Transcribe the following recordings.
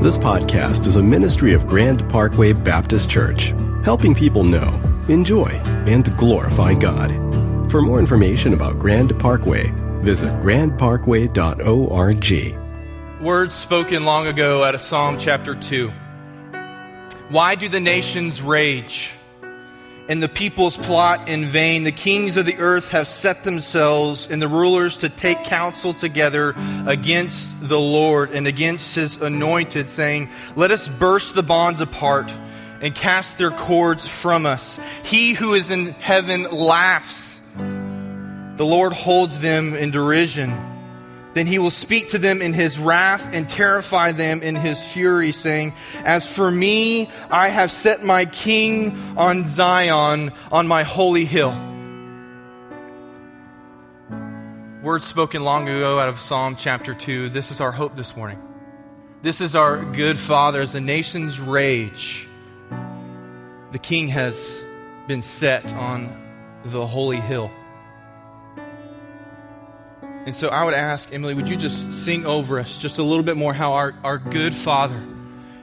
This podcast is a ministry of Grand Parkway Baptist Church, helping people know, enjoy, and glorify God. For more information about Grand Parkway, visit grandparkway.org. Words spoken long ago out of Psalm chapter 2. Why do the nations rage and the peoples plot in vain? The kings of the earth have set themselves and the rulers to take counsel together against the Lord and against his anointed, saying, Let us burst the bonds apart and cast their cords from us. He who is in heaven laughs. The Lord holds them in derision. Then he will speak to them in his wrath and terrify them in his fury, saying, As for me, I have set my king on Zion, on my holy hill. Words spoken long ago out of Psalm chapter 2. This is our hope this morning. This is our good Father. As the nations rage, the king has been set on the holy hill. And so I would ask, Emily, would you just sing over us just a little bit more how our, our good Father,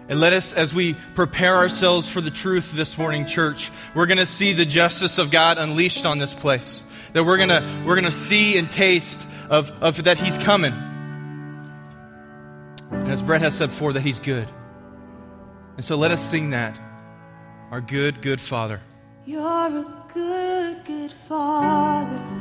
and let us, as we prepare ourselves for the truth this morning, church, we're going to see the justice of God unleashed on this place. That we're going to we're to see and taste of, of that He's coming. And as Brett has said before, that He's good. And so let us sing that. Our good, good Father. You're a good, good Father.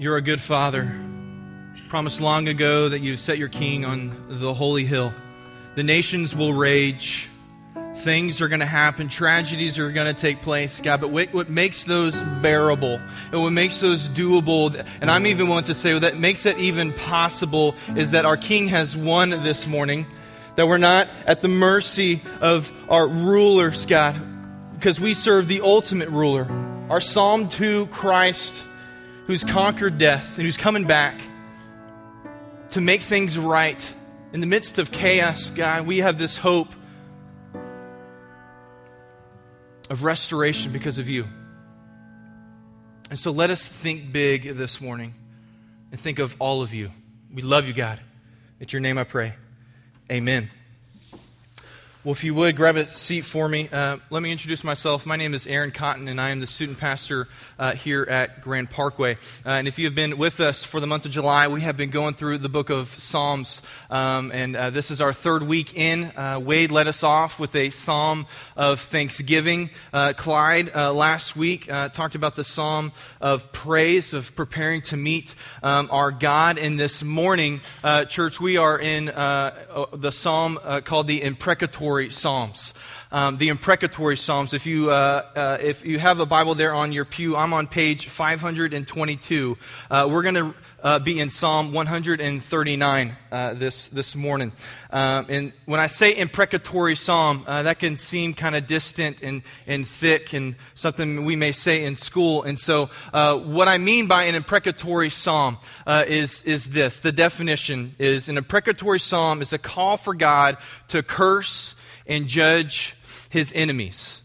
You're a good father. Promised long ago that you've set your king on the holy hill. The nations will rage. Things are going to happen. Tragedies are going to take place, God. But what, what makes those bearable and what makes those doable, and I'm even willing to say that makes it even possible, is that our King has won this morning. That we're not at the mercy of our rulers, God, because we serve the ultimate ruler, our Psalm 2 Christ, who's conquered death and who's coming back to make things right. In the midst of chaos, God, we have this hope of restoration because of you. And so let us think big this morning and think of all of you. We love you, God. In your name I pray. Amen. Well, if you would, grab a seat for me. Uh, let me introduce myself. My name is Aaron Cotton, and I am the student pastor uh, here at Grand Parkway. Uh, and if you have been with us for the month of July, we have been going through the book of Psalms. Um, and uh, this is our third week in. Uh, Wade led us off with a psalm of thanksgiving. Uh, Clyde, last week, talked about the psalm of praise, of preparing to meet um, our God. And this morning, church, we are in the psalm called the imprecatory Psalms. Um, the imprecatory Psalms. If you, uh, uh, if you have a Bible there on your pew, I'm on page 522. Uh, we're going to uh, be in Psalm 139 uh, this, this morning. Um, and when I say imprecatory psalm, uh, that can seem kind of distant and, and thick and something we may say in school. And so, what I mean by an imprecatory psalm is, is this the definition is an imprecatory psalm is a call for God to curse and judge his enemies.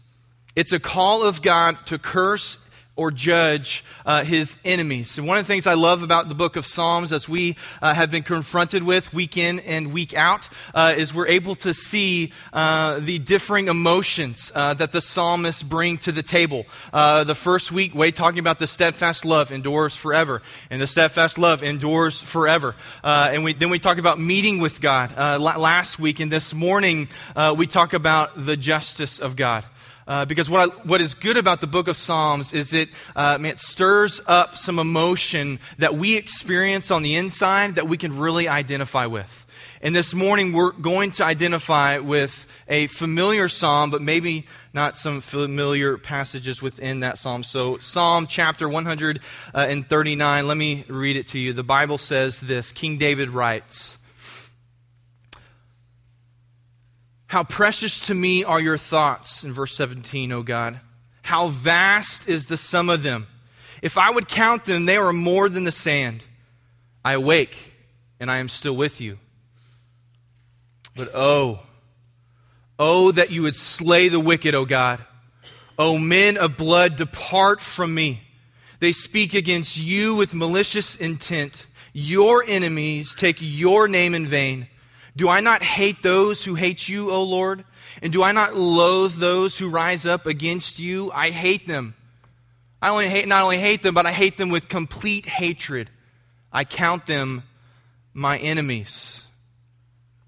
It's a call of God to curse or judge uh, his enemies. And one of the things I love about the book of Psalms, as we uh, have been confronted with week in and week out, uh, is we're able to see uh, the differing emotions uh, that the psalmists bring to the table. Uh, the first week, Wade talking about the steadfast love endures forever, and the steadfast love endures forever. and we, then we talk about meeting with God last week, and this morning we talk about the justice of God. Uh, because what, I, what is good about the book of Psalms is it, uh, man, it stirs up some emotion that we experience on the inside that we can really identify with. And this morning we're going to identify with a familiar psalm, but maybe not some familiar passages within that psalm. So, Psalm chapter 139, let me read it to you. The Bible says this King David writes, How precious to me are your thoughts, in verse 17, O God. How vast is the sum of them. If I would count them, they are more than the sand. I awake, and I am still with you. But oh, oh, that you would slay the wicked, O God. O men of blood, depart from me. They speak against you with malicious intent. Your enemies take your name in vain. Do I not hate those who hate you, O Lord? And do I not loathe those who rise up against you? I hate them. I only hate, not only hate them, but I hate them with complete hatred. I count them my enemies.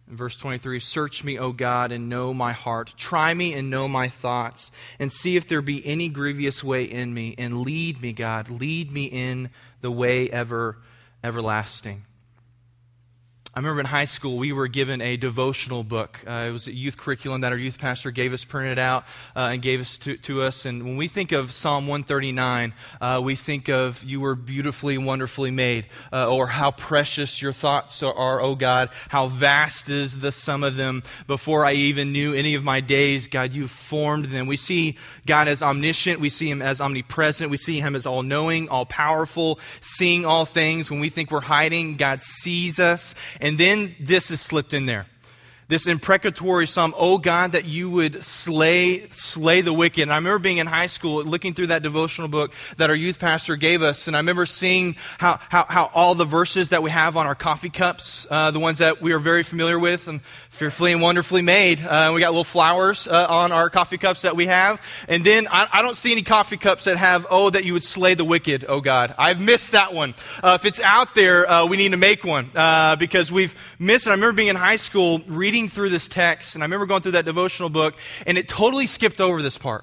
In verse 23, search me, O God, and know my heart. Try me and know my thoughts, and see if there be any grievous way in me, and lead me, God. Lead me in the way ever everlasting. I remember in high school, we were given a devotional book. Uh, it was a youth curriculum that our youth pastor gave us, printed out, uh, and gave us to, to, us. And when we think of Psalm 139, uh, we think of you were beautifully wonderfully made, uh, or how precious your thoughts are, oh God, how vast is the sum of them. Before I even knew any of my days, God, you formed them. We see God as omniscient, we see Him as omnipresent, we see Him as all knowing, all powerful, seeing all things. When we think we're hiding, God sees us. And then this is slipped in there this imprecatory psalm, oh God, that you would slay, slay the wicked. And I remember being in high school, looking through that devotional book that our youth pastor gave us, and I remember seeing how, how, how all the verses that we have on our coffee cups, uh, the ones that we are very familiar with and fearfully and wonderfully made. Uh, we got little flowers uh, on our coffee cups that we have. And then I, I, don't see any coffee cups that have, oh, that you would slay the wicked, oh God. I've missed that one. Uh, if it's out there, uh, we need to make one uh, because we've missed it. I remember being in high school reading reading through this text, and I remember going through that devotional book, and it totally skipped over this part.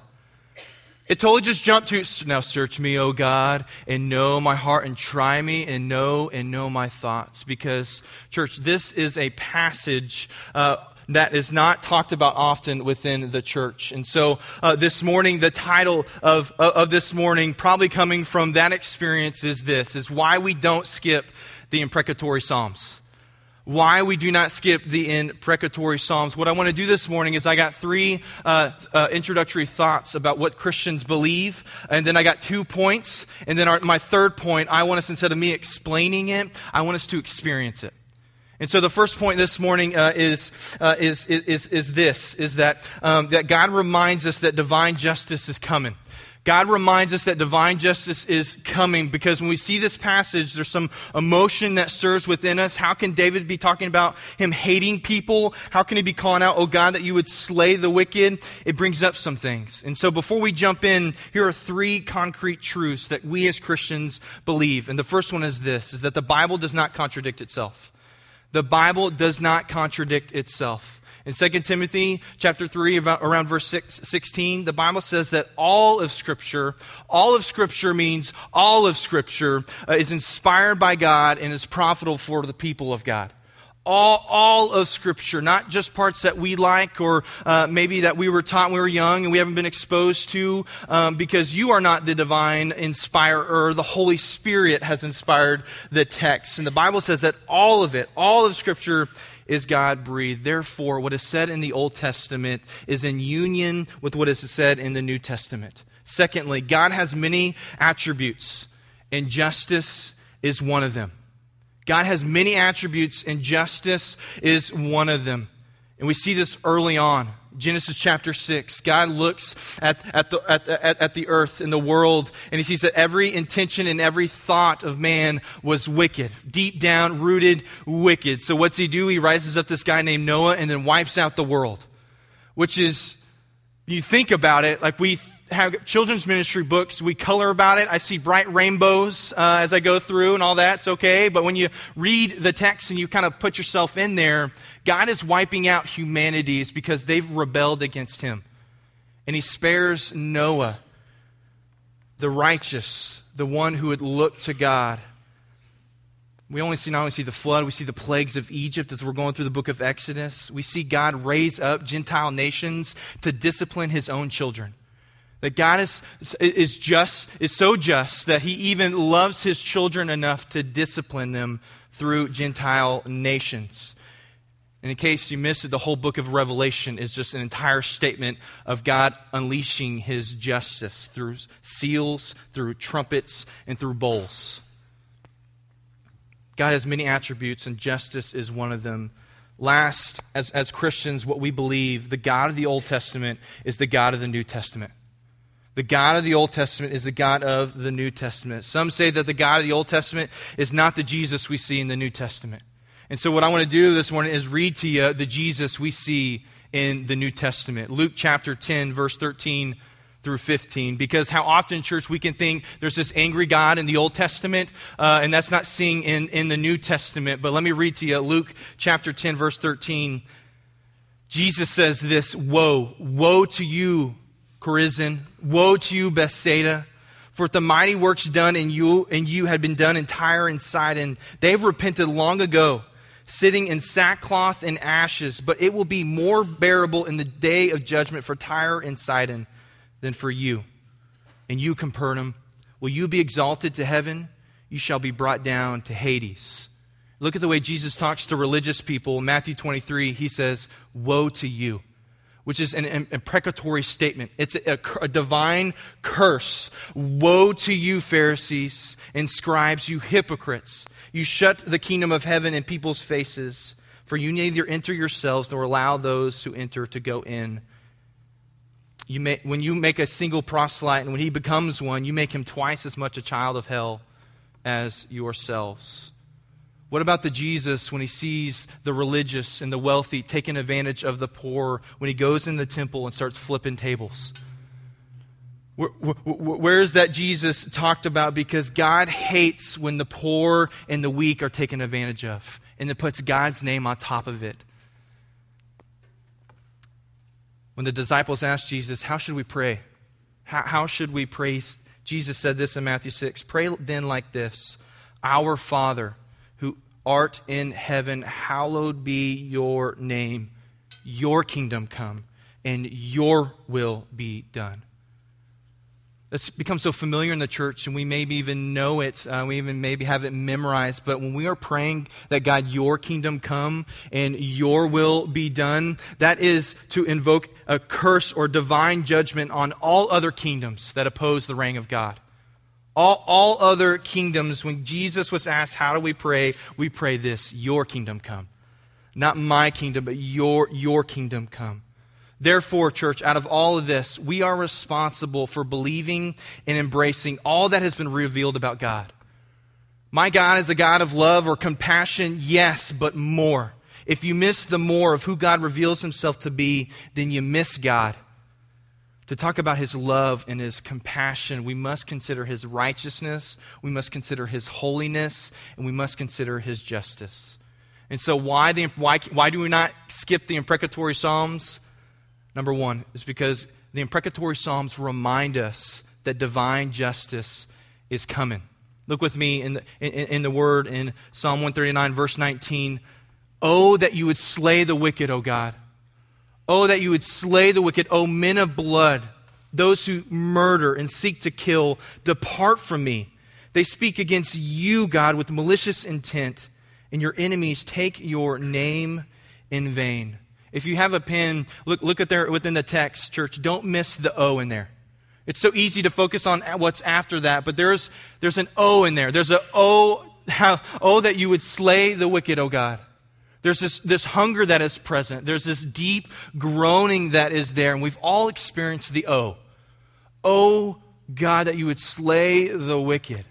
It totally just jumped to, now search me, O God, and know my heart, and try me, and know and know my thoughts. Because, church, this is a passage. Uh, that is not talked about often within the church. And so uh, this morning, the title of, of this morning, probably coming from that experience, is this, is why we don't skip the imprecatory Psalms why we do not skip the imprecatory Psalms. What I want to do this morning is I got three uh, uh, introductory thoughts about what Christians believe, and then I got two points, and then our, my third point, I want us, instead of me explaining it, I want us to experience it. And so the first point this morning uh, is, uh, is, is, is this, is that, um, that God reminds us that divine justice is coming. God reminds us that divine justice is coming because when we see this passage, there's some emotion that stirs within us. How can David be talking about him hating people? How can he be calling out, oh God, that you would slay the wicked? It brings up some things. And so before we jump in, here are three concrete truths that we as Christians believe. And the first one is this, is that the Bible does not contradict itself. The Bible does not contradict itself. In 2 Timothy chapter 3, around verse 6, 16, the Bible says that all of Scripture, all of Scripture means all of Scripture uh, is inspired by God and is profitable for the people of God all, all of Scripture, not just parts that we like or uh, maybe that we were taught when we were young and we haven't been exposed to, um, because you are not the divine inspirer. The Holy Spirit has inspired the text. And the Bible says that all of it, all of Scripture, is God breathed. Therefore, what is said in the Old Testament is in union with what is said in the New Testament. Secondly, God has many attributes, and justice is one of them. God has many attributes, and justice is one of them. And we see this early on. Genesis chapter 6, God looks at, at, the, at, at, at the earth and the world, and he sees that every intention and every thought of man was wicked, deep down rooted wicked. So what's he do? He rises up this guy named Noah and then wipes out the world, which is, you think about it, like we have children's ministry books. We color about it. I see bright rainbows uh, as I go through and all that's okay. But when you read the text and you kind of put yourself in there, God is wiping out humanities because they've rebelled against Him. And he spares Noah, the righteous, the one who would look to God. We only see not only see the flood, we see the plagues of Egypt as we're going through the book of Exodus. We see God raise up Gentile nations to discipline his own children. That God is, is just, is so just that he even loves his children enough to discipline them through Gentile nations. And in case you missed it, the whole book of Revelation is just an entire statement of God unleashing his justice through seals, through trumpets, and through bowls. God has many attributes, and justice is one of them. Last, as, as Christians, what we believe the God of the Old Testament is the God of the New Testament. The God of the Old Testament is the God of the New Testament. Some say that the God of the Old Testament is not the Jesus we see in the New Testament. And so, what I want to do this morning is read to you the Jesus we see in the New Testament. Luke chapter 10, verse 13 through 15. Because how often, church, we can think there's this angry God in the Old Testament, uh, and that's not seen in, in the New Testament. But let me read to you Luke chapter 10, verse 13. Jesus says this Woe, woe to you, Chorazin. Woe to you, Bethsaida. For if the mighty works done in you and you had been done in Tyre and Sidon, they have repented long ago, sitting in sackcloth and ashes. But it will be more bearable in the day of judgment for Tyre and Sidon than for you. And you, Capernaum, will you be exalted to heaven? You shall be brought down to Hades. Look at the way Jesus talks to religious people. Matthew 23, he says, Woe to you which is an imprecatory statement. It's a, a, divine curse. Woe to you, Pharisees and scribes, you hypocrites! You shut the kingdom of heaven in people's faces, for you neither enter yourselves nor allow those who enter to go in. You may, when you make a single proselyte and when he becomes one, you make him twice as much a child of hell as yourselves. What about the Jesus when he sees the religious and the wealthy taking advantage of the poor when he goes in the temple and starts flipping tables? Where, where, where is that Jesus talked about? Because God hates when the poor and the weak are taken advantage of, and it puts God's name on top of it. When the disciples asked Jesus, How should we pray? How, how should we pray? Jesus said this in Matthew 6 Pray then like this Our Father art in heaven, hallowed be your name. Your kingdom come, and your will be done. It's become so familiar in the church, and we maybe even know it. Uh, we even maybe have it memorized. But when we are praying that God, your kingdom come and your will be done, that is to invoke a curse or divine judgment on all other kingdoms that oppose the reign of God. All, all other kingdoms, when Jesus was asked, How do we pray? We pray this Your kingdom come. Not my kingdom, but your, your kingdom come. Therefore, church, out of all of this, we are responsible for believing and embracing all that has been revealed about God. My God is a God of love or compassion, yes, but more. If you miss the more of who God reveals himself to be, then you miss God. To talk about his love and his compassion, we must consider his righteousness, we must consider his holiness, and we must consider his justice. And so, why, the, why, why do we not skip the imprecatory Psalms? Number one is because the imprecatory Psalms remind us that divine justice is coming. Look with me in the, in, in the word in Psalm 139, verse 19. Oh, that you would slay the wicked, O God Oh, that you would slay the wicked, O men of blood, those who murder and seek to kill, depart from me. They speak against you, God, with malicious intent, and your enemies take your name in vain. If you have a pen, look, look at there within the text, church. Don't miss the O in there. It's so easy to focus on what's after that, but there's, there's an O in there. There's a O, how, oh, that you would slay the wicked, O God. There's this, this hunger that is present. There's this deep groaning that is there. And we've all experienced the oh. Oh, God, that you would slay the wicked.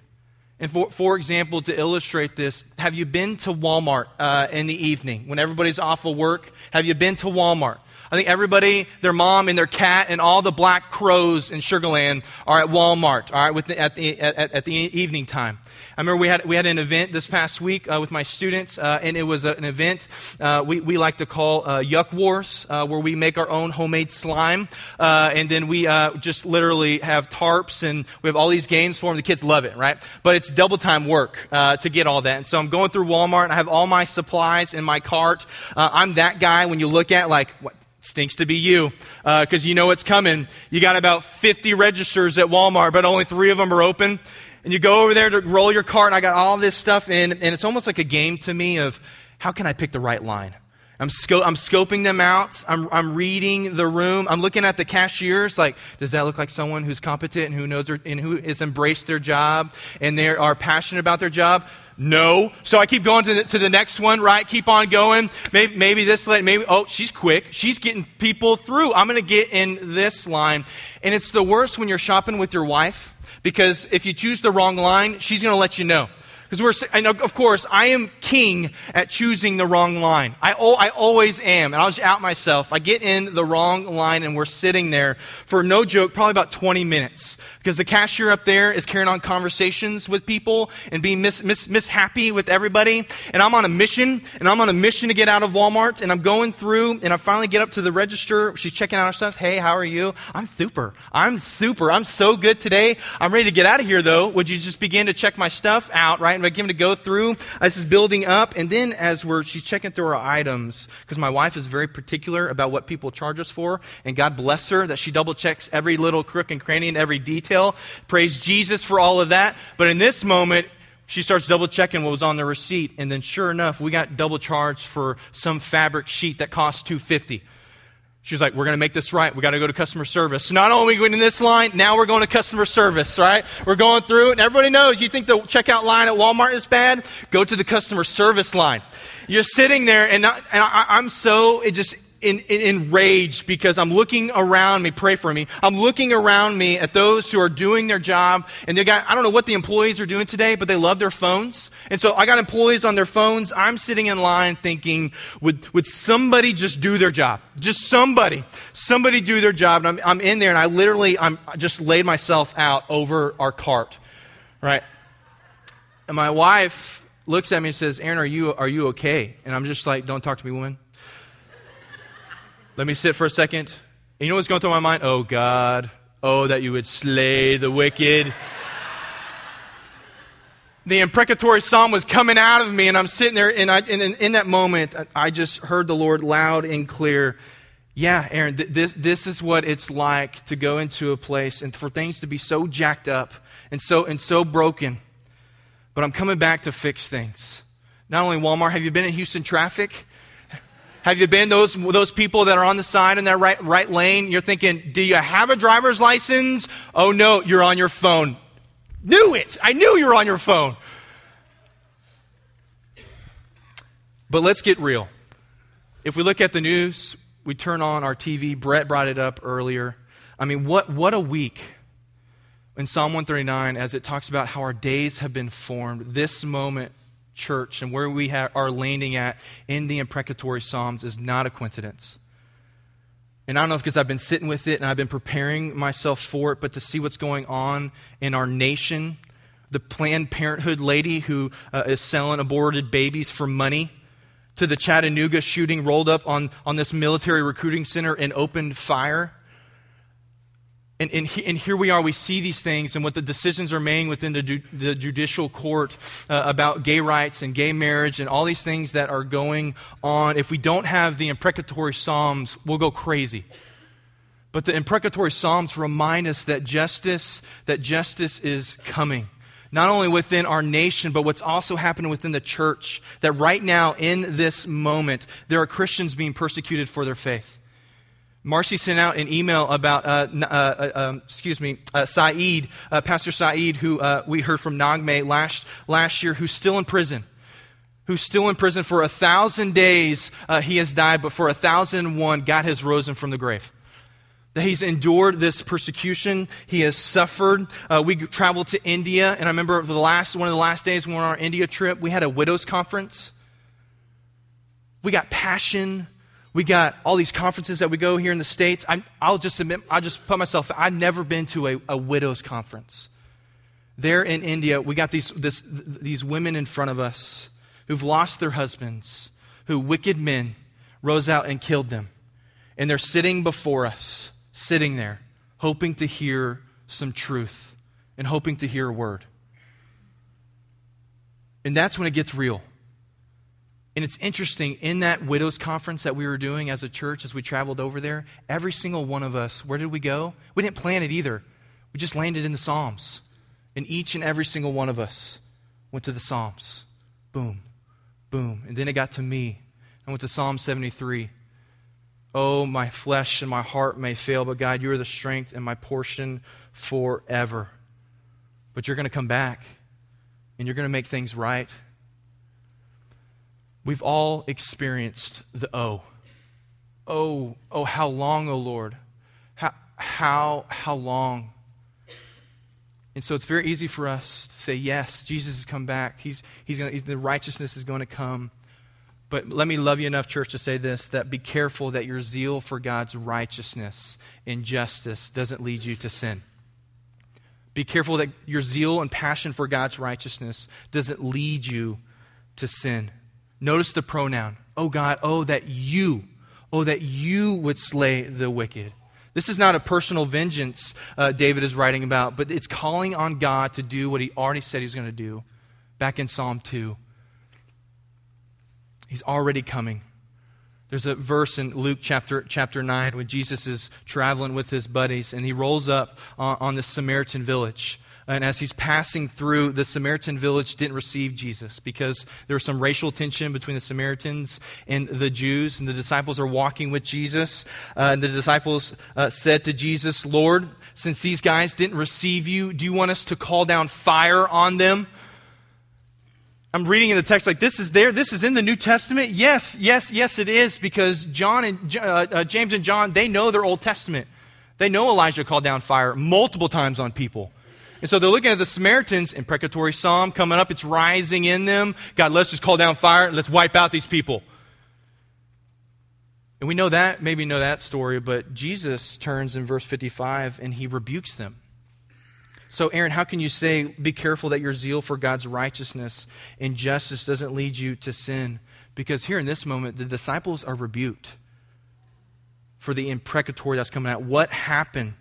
And for, for example, to illustrate this, have you been to Walmart uh, in the evening when everybody's off of work? Have you been to Walmart? I think everybody, their mom and their cat and all the black crows in Sugar Land are at Walmart, all right, with the, at, the, at, at the evening time. I remember we had, we had an event this past week uh, with my students, uh, and it was an event uh, we, we like to call uh, Yuck Wars, uh, where we make our own homemade slime. And then we just literally have tarps, and we have all these games for them. The kids love it, right? But it's double time work to get all that. And so I'm going through Walmart, and I have all my supplies in my cart. I'm that guy when you look at, like, what, Stinks to be you, because uh, you know it's coming. You got about 50 registers at Walmart, but only three of them are open and you go over there to roll your cart, and I got all this stuff in, and it's almost like a game to me of how can I pick the right line? I'm, sco- I'm scoping them out. I'm, I'm reading the room. I'm looking at the cashiers. Like, does that look like someone who's competent and who knows their, and who has embraced their job and they are passionate about their job? No. So I keep going to the, to the next one, right? Keep on going. Maybe, maybe this lady, maybe, oh, she's quick. She's getting people through. I'm going to get in this line. And it's the worst when you're shopping with your wife because if you choose the wrong line, she's going to let you know. Because we're, and of course, I am king at choosing the wrong line. I, I always am. And I'll just out myself. I get in the wrong line and we're sitting there for no joke, probably about 20 minutes. Because the cashier up there is carrying on conversations with people and being mis, mis, mis happy with everybody. And I'm on a mission, and I'm on a mission to get out of Walmart. And I'm going through, and I finally get up to the register. She's checking out our stuff. Hey, how are you? I'm super. I'm super. I'm so good today. I'm ready to get out of here, though. Would you just begin to check my stuff out, right? And I begin to go through. This is building up. And then as we're, she's checking through our items, because my wife is very particular about what people charge us for. And God bless her that she double checks every little crook and cranny and every detail detail. Praise Jesus for all of that. But in this moment, she starts double checking what was on the receipt. And then sure enough, we got double charged for some fabric sheet that cost 250 She's like, we're going to make this right. We got to go to customer service. So not only are we going in this line, now we're going to customer service, right? We're going through, and everybody knows you think the checkout line at Walmart is bad? Go to the customer service line. You're sitting there, and, I, and I, I'm so, it just in, in, enraged because I'm looking around me, pray for me. I'm looking around me at those who are doing their job and they got, I don't know what the employees are doing today, but they love their phones. And so I got employees on their phones. I'm sitting in line thinking, would, would somebody just do their job? Just somebody, somebody do their job. And I'm, I'm in there and I literally, I'm I just laid myself out over our cart, right? And my wife looks at me and says, Aaron, are you, are you okay? And I'm just like, don't talk to me, woman. Let me sit for a second. And you know what's going through my mind? Oh, God. Oh, that you would slay the wicked. the imprecatory psalm was coming out of me, and I'm sitting there, and, I, and in, in, that moment, I just heard the Lord loud and clear. Yeah, Aaron, th- this, this is what it's like to go into a place and for things to be so jacked up and so, and so broken. But I'm coming back to fix things. Not only Walmart, have you been in Houston traffic? Have you been those, those people that are on the side in that right, right lane? You're thinking, do you have a driver's license? Oh no, you're on your phone. Knew it. I knew you were on your phone. But let's get real. If we look at the news, we turn on our TV. Brett brought it up earlier. I mean, what, what a week in Psalm 139 as it talks about how our days have been formed. This moment church and where we ha- are landing at in the imprecatory Psalms is not a coincidence. And I don't know if because I've been sitting with it and I've been preparing myself for it, but to see what's going on in our nation, the Planned Parenthood lady who uh, is selling aborted babies for money, to the Chattanooga shooting rolled up on, on this military recruiting center and opened fire. And, and, he, and, here we are, we see these things and what the decisions are made within the, the judicial court uh, about gay rights and gay marriage and all these things that are going on. If we don't have the imprecatory Psalms, we'll go crazy. But the imprecatory Psalms remind us that justice, that justice is coming. Not only within our nation, but what's also happening within the church. That right now, in this moment, there are Christians being persecuted for their faith. Marcy sent out an email about, uh, uh, uh, um, excuse me, uh, Saeed, uh, Pastor Saeed, who uh, we heard from Naghmeh last, last year, who's still in prison. Who's still in prison for a thousand days, he has died, but for a thousand and one, God has risen from the grave. That he's endured this persecution, he has suffered. we traveled to India, and I remember the last, one of the last days when we were on our India trip, we had a widows' conference. We got passion We got all these conferences that we go here in the States. i will just admit, I'll just put myself, I've never been to a, a widow's conference. There in India, we got these, this, these women in front of us who've lost their husbands, who wicked men rose out and killed them. And they're sitting before us, sitting there, hoping to hear some truth and hoping to hear a word. And that's when it gets real. And it's interesting, in that widows conference that we were doing as a church as we traveled over there, every single one of us, where did we go? We didn't plan it either. We just landed in the Psalms. And each and every single one of us went to the Psalms. Boom, boom. And then it got to me. I went to Psalm 73. Oh, my flesh and my heart may fail, but God, you are the strength and my portion forever. But you're going to come back and you're going to make things right We've all experienced the oh. Oh, oh, how long, oh Lord? How, how, how long? And so it's very easy for us to say, yes, Jesus has come back. He's, he's gonna, he's, the righteousness is going to come. But let me love you enough, church, to say this that be careful that your zeal for God's righteousness and justice doesn't lead you to sin. Be careful that your zeal and passion for God's righteousness doesn't lead you to sin. Notice the pronoun. Oh God, oh that you, oh that you would slay the wicked. This is not a personal vengeance uh, David is writing about, but it's calling on God to do what he already said he was going to do back in Psalm 2. He's already coming. There's a verse in Luke chapter, chapter 9 when Jesus is traveling with his buddies and he rolls up on, on the Samaritan village. And as he's passing through, the Samaritan village didn't receive Jesus because there was some racial tension between the Samaritans and the Jews. And the disciples are walking with Jesus. Uh, and the disciples uh, said to Jesus, Lord, since these guys didn't receive you, do you want us to call down fire on them? I'm reading in the text like this is there. This is in the New Testament. Yes, yes, yes, it is because John and uh, uh, James and John they know their Old Testament. They know Elijah called down fire multiple times on people. And so they're looking at the Samaritans, imprecatory psalm coming up. It's rising in them. God, let's just call down fire. Let's wipe out these people. And we know that, maybe know that story, but Jesus turns in verse 55 and he rebukes them. So, Aaron, how can you say, be careful that your zeal for God's righteousness and justice doesn't lead you to sin? Because here in this moment, the disciples are rebuked for the imprecatory that's coming out. What happened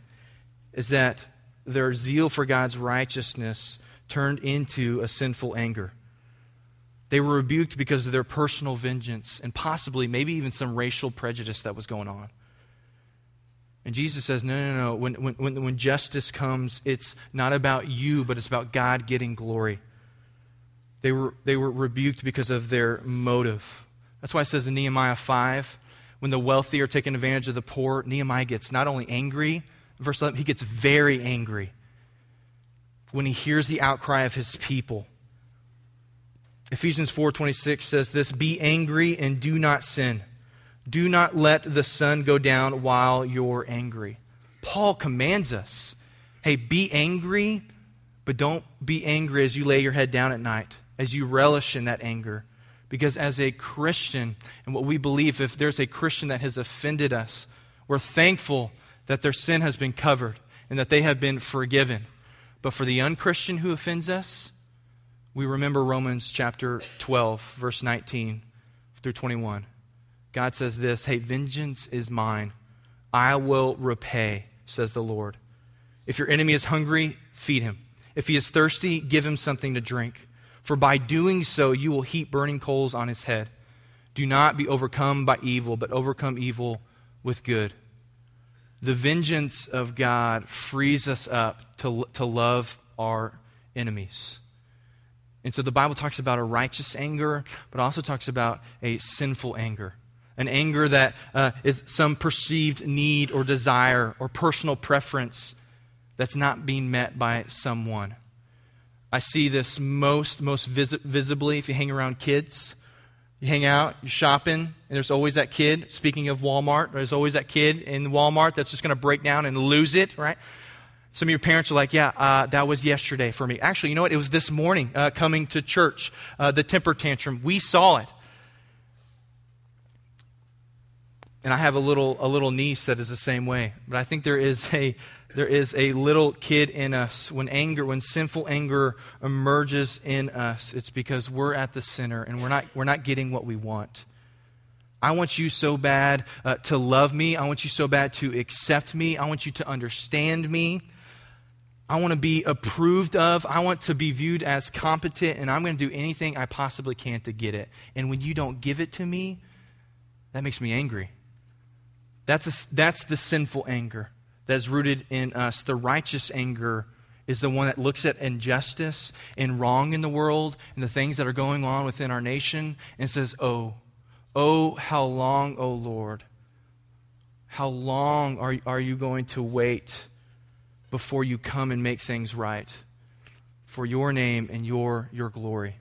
is that their zeal for God's righteousness turned into a sinful anger. They were rebuked because of their personal vengeance and possibly, maybe even some racial prejudice that was going on. And Jesus says, no, no, no. When, when, when justice comes, it's not about you, but it's about God getting glory. They were, they were rebuked because of their motive. That's why it says in Nehemiah 5, when the wealthy are taking advantage of the poor, Nehemiah gets not only angry, verse 11, he gets very angry when he hears the outcry of his people. Ephesians 4:26 says this, "Be angry and do not sin. Do not let the sun go down while you're angry." Paul commands us, "Hey, be angry, but don't be angry as you lay your head down at night, as you relish in that anger." Because as a Christian, and what we believe, if there's a Christian that has offended us, we're thankful that their sin has been covered and that they have been forgiven. But for the unchristian who offends us, we remember Romans chapter 12, verse 19 through 21. God says this Hey, vengeance is mine. I will repay, says the Lord. If your enemy is hungry, feed him. If he is thirsty, give him something to drink. For by doing so, you will heap burning coals on his head. Do not be overcome by evil, but overcome evil with good the vengeance of God frees us up to, to love our enemies. And so the Bible talks about a righteous anger, but also talks about a sinful anger. An anger that uh, is some perceived need or desire or personal preference that's not being met by someone. I see this most, most vis- visibly if you hang around kids. You hang out, you're shopping, and there's always that kid. Speaking of Walmart, there's always that kid in Walmart that's just going to break down and lose it, right? Some of your parents are like, yeah, uh, that was yesterday for me. Actually, you know what? It was this morning uh, coming to church, uh, the temper tantrum. We saw it. And I have a little, a little niece that is the same way. But I think there is a, there is a little kid in us when anger, when sinful anger emerges in us, it's because we're at the center and we're not, we're not getting what we want. I want you so bad uh, to love me. I want you so bad to accept me. I want you to understand me. I want to be approved of. I want to be viewed as competent, and I'm going to do anything I possibly can to get it. And when you don't give it to me, that makes me angry. That's, a, that's the sinful anger that's rooted in us. The righteous anger is the one that looks at injustice and wrong in the world and the things that are going on within our nation and says, Oh, Oh, how long, oh Lord? How long are, are you going to wait before you come and make things right for your name and your, your glory?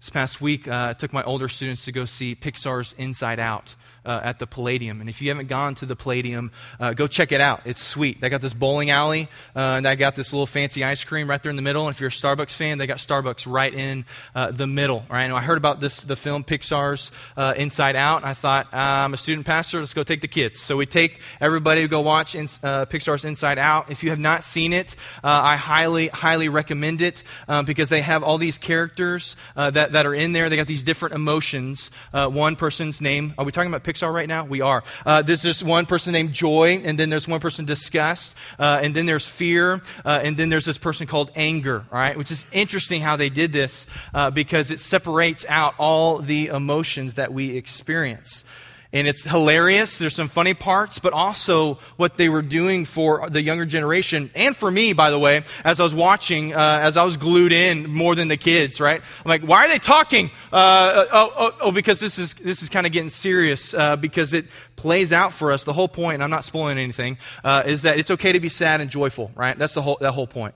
This past week, uh, I took my older students to go see Pixar's Inside Out uh, at the Palladium. And if you haven't gone to the Palladium, uh, go check it out. It's sweet. They got this bowling alley, uh, and I got this little fancy ice cream right there in the middle. And if you're a Starbucks fan, they got Starbucks right in uh, the middle. Right? And I heard about this, the film Pixar's uh, Inside Out, and I thought, I'm a student pastor. Let's go take the kids. So we take everybody to go watch in, Pixar's Inside Out. If you have not seen it, I highly, highly recommend it because they have all these characters that, that are in there. They got these different emotions. one person's name. Are we talking about Pixar? Pixar right now? We are. Uh, there's this one person named Joy, and then there's one person disgust, uh, and then there's fear, uh, and then there's this person called anger, all right? Which is interesting how they did this uh, because it separates out all the emotions that we experience. And it's hilarious. There's some funny parts, but also what they were doing for the younger generation and for me, by the way, as I was watching, uh, as I was glued in more than the kids, right? I'm like, why are they talking? Uh, uh oh, oh, oh, because this is, this is kind of getting serious, uh, because it plays out for us. The whole point, and I'm not spoiling anything, uh, is that it's okay to be sad and joyful, right? That's the whole, that whole point.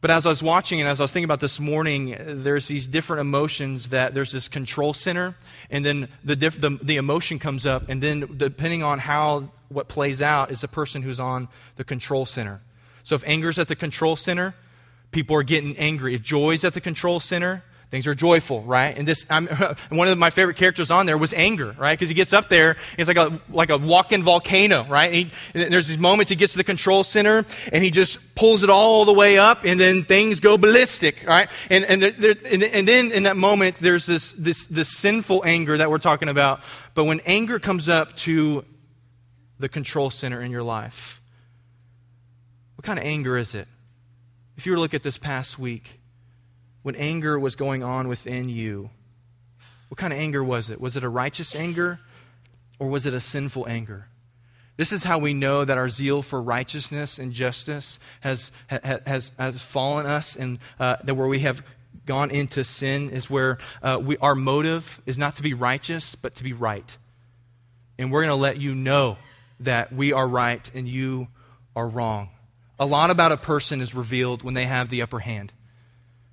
But as I was watching and as I was thinking about this morning, there's these different emotions that there's this control center, and then the, diff, the, the emotion comes up, and then depending on how what plays out is the person who's on the control center. So if anger's at the control center, people are getting angry. If joy's at the control center, Things are joyful, right? And this, I'm, one of my favorite characters on there was anger, right? Because he gets up there, it's like a like a walking volcano, right? He, there's these moments he gets to the control center and he just pulls it all the way up, and then things go ballistic, right? And and there, there, and, and then in that moment, there's this this this sinful anger that we're talking about. But when anger comes up to the control center in your life, what kind of anger is it? If you were to look at this past week when anger was going on within you, what kind of anger was it? Was it a righteous anger or was it a sinful anger? This is how we know that our zeal for righteousness and justice has, has, has fallen us, and uh, that where we have gone into sin is where uh, we, our motive is not to be righteous, but to be right. And we're going to let you know that we are right and you are wrong. A lot about a person is revealed when they have the upper hand.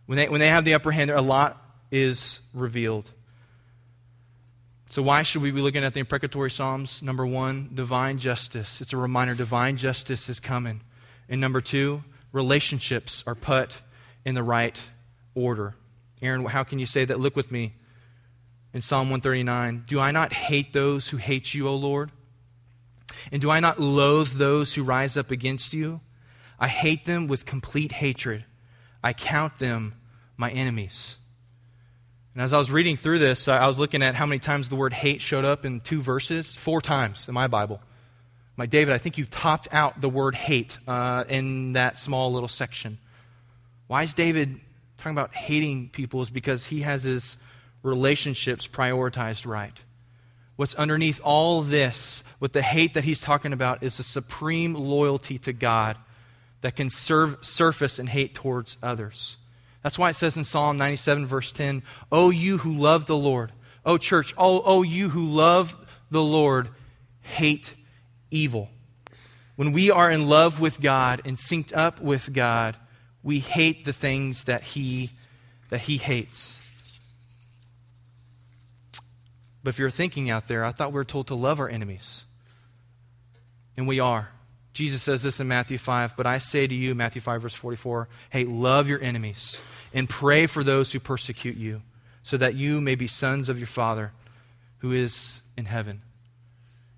When they, when they have the upper hand, a lot is revealed. So, why should we be looking at the imprecatory Psalms? Number one, divine justice. It's a reminder divine justice is coming. And number two, relationships are put in the right order. Aaron, how can you say that? Look with me in Psalm 139. Do I not hate those who hate you, O Lord? And do I not loathe those who rise up against you? I hate them with complete hatred. I count them my enemies. And as I was reading through this, I was looking at how many times the word hate showed up in two verses. Four times in my Bible. My David, I think you topped out the word hate uh, in that small little section. Why is David talking about hating people? Is because he has his relationships prioritized right. What's underneath all this, with the hate that he's talking about, is a supreme loyalty to God that can serve, surface in hate towards others. That's why it says in Psalm 97, verse 10, Oh, you who love the Lord. Oh, church, oh, oh, you who love the Lord, hate evil. When we are in love with God and synced up with God, we hate the things that He, that he hates. But if you're thinking out there, I thought we were told to love our enemies. And we are. Jesus says this in Matthew 5, but I say to you, Matthew 5, verse 44, hey, love your enemies and pray for those who persecute you, so that you may be sons of your Father who is in heaven.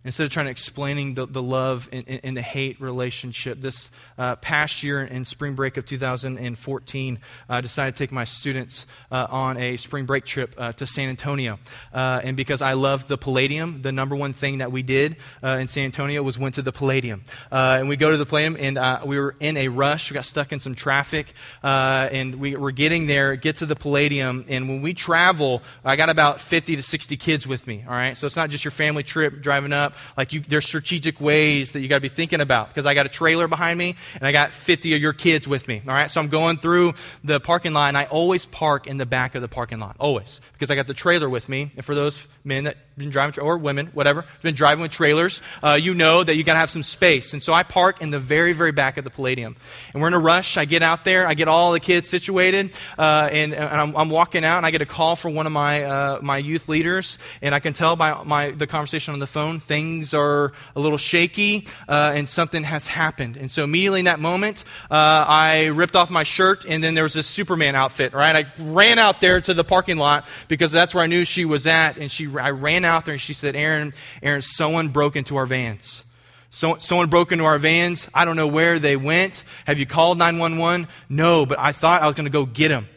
Instead of trying to explaining the, the love and, and the hate relationship. This uh, past year in spring break of 2014, I decided to take my students uh, on a spring break trip uh, to San Antonio. Uh, and because I love the Palladium, the number one thing that we did uh, in San Antonio was went to the Palladium. Uh, and we go to the Palladium, and we were in a rush. We got stuck in some traffic, and we were getting there, get to the Palladium. And when we travel, I got about 50 to 60 kids with me, all right? So it's not just your family trip driving up. Like you, there's strategic ways that you got to be thinking about because I got a trailer behind me and I got 50 of your kids with me. All right, so I'm going through the parking lot and I always park in the back of the parking lot, always, because I got the trailer with me. And for those men that been driving, or women, whatever, been driving with trailers, uh, you know that you got to have some space. And so I park in the very, very back of the Palladium. And we're in a rush. I get out there, I get all the kids situated, uh, and, and I'm, I'm, walking out, and I get a call from one of my uh, my youth leaders, and I can tell by my the conversation on the phone things are a little shaky, uh, and something has happened. And so immediately in that moment, uh, I ripped off my shirt, and then there was this Superman outfit. Right, I ran out there to the parking lot because that's where I knew she was at, and she I ran out there and she said, Aaron, Aaron, someone broke into our vans. So, someone broke into our vans. I don't know where they went. Have you called 911? No, but I thought I was going to go get them.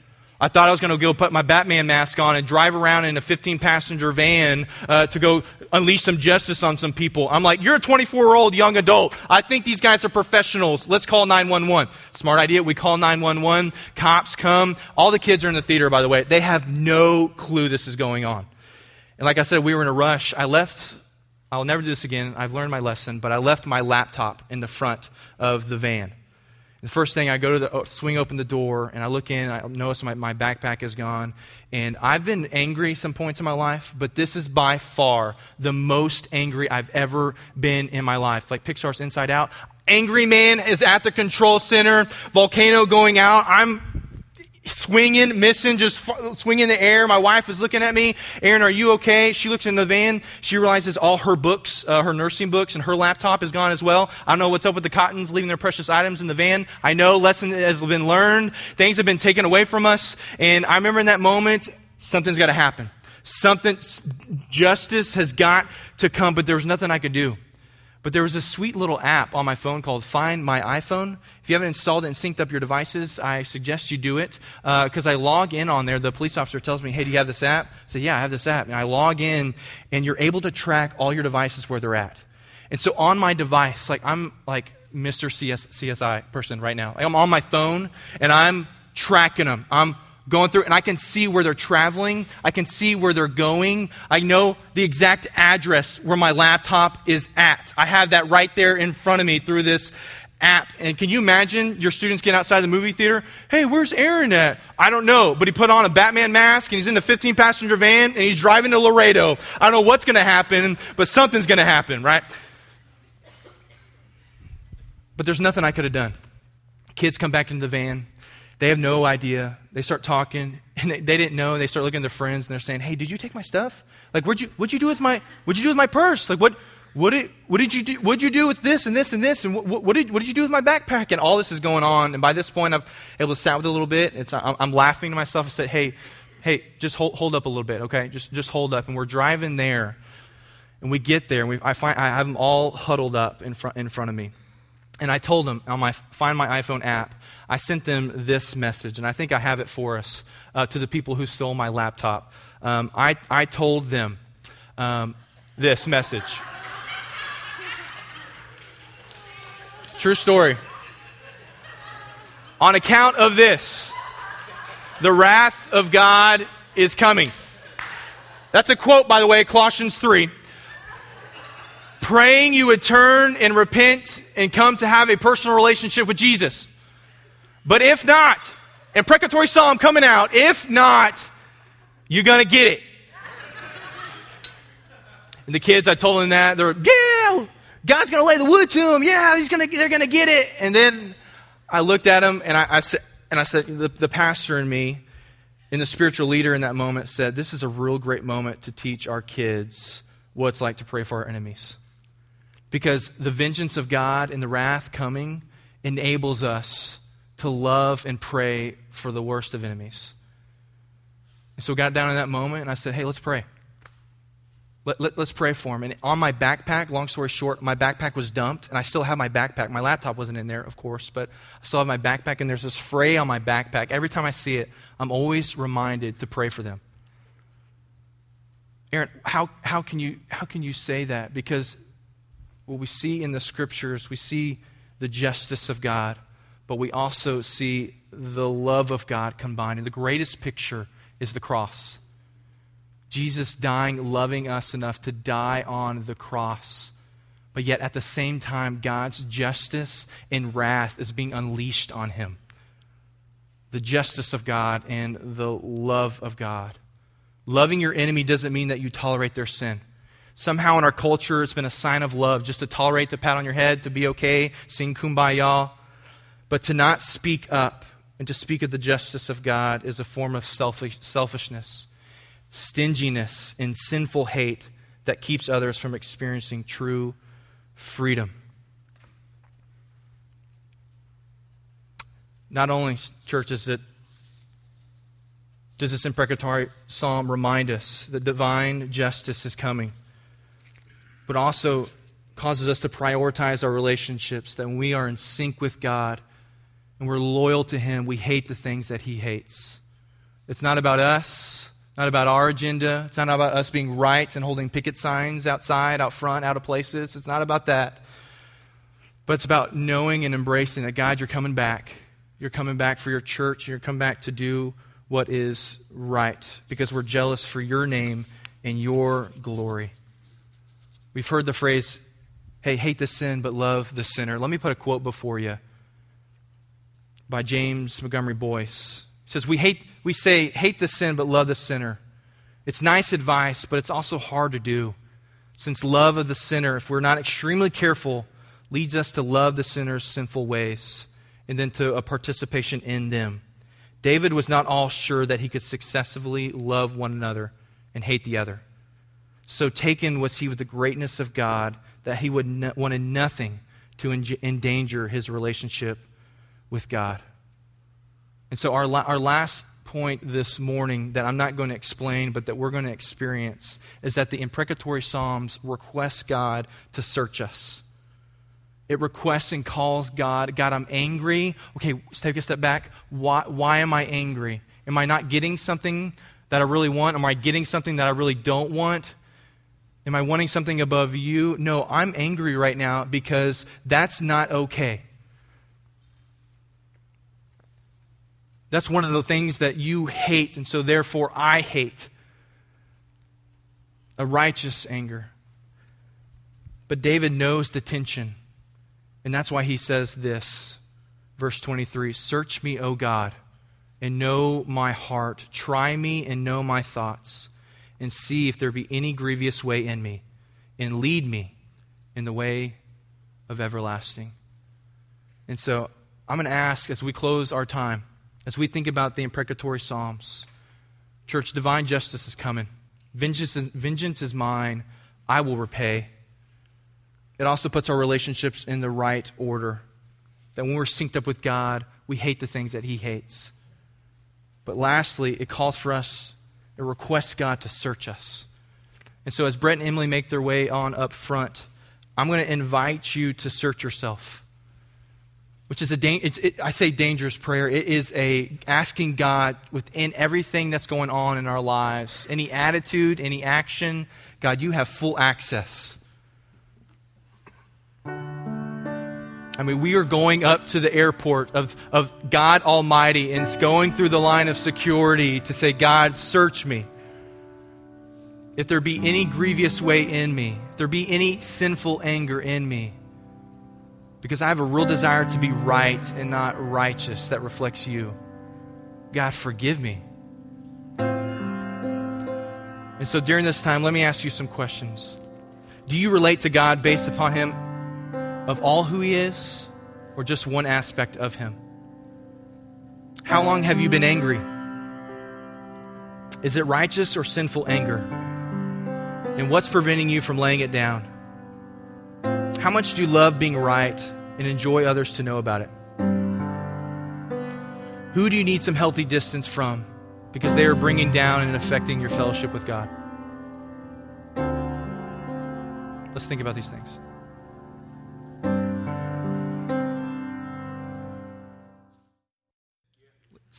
I thought I was going to go put my Batman mask on and drive around in a 15 passenger van uh, to go unleash some justice on some people. I'm like, you're a 24 year old young adult. I think these guys are professionals. Let's call 911. Smart idea. We call 911. Cops come. All the kids are in the theater, by the way. They have no clue this is going on. And like I said, we were in a rush. I left, I'll never do this again. I've learned my lesson, but I left my laptop in the front of the van. The first thing, I go to the oh, swing open the door and I look in. I notice my, my backpack is gone. And I've been angry some points in my life, but this is by far the most angry I've ever been in my life. Like Pixar's Inside Out. Angry man is at the control center, volcano going out. I'm swinging, missing, just swinging in the air. My wife is looking at me. Aaron, are you okay? She looks in the van. She realizes all her books, uh, her nursing books, and her laptop is gone as well. I don't know what's up with the Cottons leaving their precious items in the van. I know lesson has been learned. Things have been taken away from us. And I remember in that moment, something's got to happen. Something, justice has got to come, but there was nothing I could do. But there was a sweet little app on my phone called Find My iPhone. If you haven't installed it and synced up your devices, I suggest you do it because uh, I log in on there. The police officer tells me, Hey, do you have this app? I say, Yeah, I have this app. And I log in, and you're able to track all your devices where they're at. And so on my device, like I'm like Mr. CS, CSI person right now. Like I'm on my phone, and I'm tracking them. I'm going through, and I can see where they're traveling. I can see where they're going. I know the exact address where my laptop is at. I have that right there in front of me through this app. And can you imagine your students getting outside the movie theater? Hey, where's Aaron at? I don't know, but he put on a Batman mask and he's in the 15 passenger van and he's driving to Laredo. I don't know what's going to happen, but something's going to happen, right? But there's nothing I could have done. Kids come back into the van. They have no idea. They start talking, and they, they didn't know. They start looking at their friends, and they're saying, "Hey, did you take my stuff? Like, what'd you what'd you do with my what'd you do with my purse? Like, what what did what did you do? What'd you do with this and this and this? And what, what did what did you do with my backpack? And all this is going on. And by this point, I've able to sat with it a little bit. It's I'm, I'm laughing to myself. I said, "Hey, hey, just hold hold up a little bit, okay? Just just hold up." And we're driving there, and we get there, and we, I find I have them all huddled up in front in front of me. And I told them on my Find My iPhone app, I sent them this message, and I think I have it for us uh, to the people who stole my laptop. Um, I, I told them um, this message. True story. On account of this, the wrath of God is coming. That's a quote, by the way, Colossians 3 praying you would turn and repent and come to have a personal relationship with Jesus. But if not, and precatory psalm coming out, if not, you're going to get it. And the kids, I told them that. They're, yeah, God's going to lay the wood to them. Yeah, he's gonna, they're going to get it. And then I looked at them and I, I said, and I said, the, the pastor and me, and the spiritual leader in that moment said, This is a real great moment to teach our kids what it's like to pray for our enemies. Because the vengeance of God and the wrath coming enables us to love and pray for the worst of enemies. And so I got down in that moment and I said, hey, let's pray. Let, let, us pray for him. And on my backpack, long story short, my backpack was dumped, and I still have my backpack. My laptop wasn't in there, of course, but I still have my backpack, and there's this fray on my backpack. Every time I see it, I'm always reminded to pray for them. Aaron, how, how, can you, how can you say that? Because what we see in the scriptures, we see the justice of God, but we also see the love of God combined. And the greatest picture is the cross. Jesus dying, loving us enough to die on the cross. But yet, at the same time, God's justice and wrath is being unleashed on him. The justice of God and the love of God. Loving your enemy doesn't mean that you tolerate their sin. Somehow in our culture, it's been a sign of love just to tolerate the pat on your head, to be okay, sing kumbaya. But to not speak up and to speak of the justice of God is a form of selfish, selfishness stinginess, and sinful hate that keeps others from experiencing true freedom. Not only, church, is it does this imprecatory psalm remind us that divine justice is coming, but also causes us to prioritize our relationships, that when we are in sync with God and we're loyal to Him, we hate the things that He hates. It's not about us, not about our agenda. It's not about us being right and holding picket signs outside, out front, out of places. It's not about that. But it's about knowing and embracing that, God, you're coming back. You're coming back for your church. You're coming back to do what is right because we're jealous for your name and your glory. We've heard the phrase, hey, hate the sin, but love the sinner. Let me put a quote before you by James Montgomery Boice says we hate we say hate the sin but love the sinner. It's nice advice, but it's also hard to do. Since love of the sinner, if we're not extremely careful, leads us to love the sinner's sinful ways and then to a participation in them. David was not all sure that he could successfully love one another and hate the other. So taken was he with the greatness of God that he would wanted nothing to endanger his relationship with God. And so, our, la- our last point this morning that I'm not going to explain, but that we're going to experience, is that the imprecatory Psalms request God to search us. It requests and calls God, God, I'm angry. Okay, take a step back. Why, why am I angry? Am I not getting something that I really want? Am I getting something that I really don't want? Am I wanting something above you? No, I'm angry right now because that's not okay. That's one of the things that you hate, and so therefore I hate. A righteous anger. But David knows the tension, and that's why he says this. Verse 23 Search me, O God, and know my heart. Try me and know my thoughts, and see if there be any grievous way in me, and lead me in the way of everlasting. And so I'm going to ask as we close our time as we think about the imprecatory Psalms. Church, divine justice is coming. Vengeance is, vengeance is mine. I will repay. It also puts our relationships in the right order. That when we're synced up with God, we hate the things that He hates. But lastly, it calls for us, it requests God to search us. And so, as Brett and Emily make their way on up front, I'm going to invite you to search yourself which is a da- it, I say dangerous prayer. It is a asking God within everything that's going on in our lives, any attitude, any action, God, you have full access. I mean, we are going up to the airport of, of God Almighty and going through the line of security to say, God, search me. If there be any grievous way in me, if there be any sinful anger in me, because I have a real desire to be right and not righteous that reflects you. God, forgive me. And so during this time, let me ask you some questions. Do you relate to God based upon Him of all who He is, or just one aspect of Him? How long have you been angry? Is it righteous or sinful anger? And what's preventing you from laying it down? How much do you love being right and enjoy others to know about it? Who do you need some healthy distance from because they are bringing down and affecting your fellowship with God? Let's think about these things.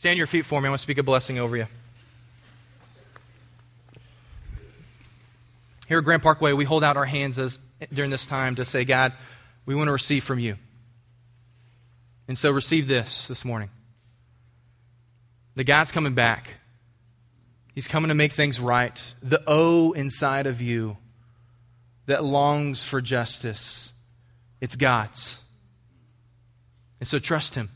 Stand your feet for me. I want to speak a blessing over you. Here at Grand Parkway, we hold out our hands as, during this time to say, God, we want to receive from you. And so receive this this morning. The God's coming back. He's coming to make things right. The O inside of you that longs for justice, it's God's. And so trust Him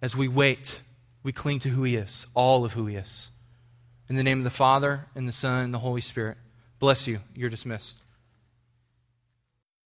as we wait we cling to who He is, all of who He is. In the name of the Father, and the Son, and the Holy Spirit. Bless you. You're dismissed.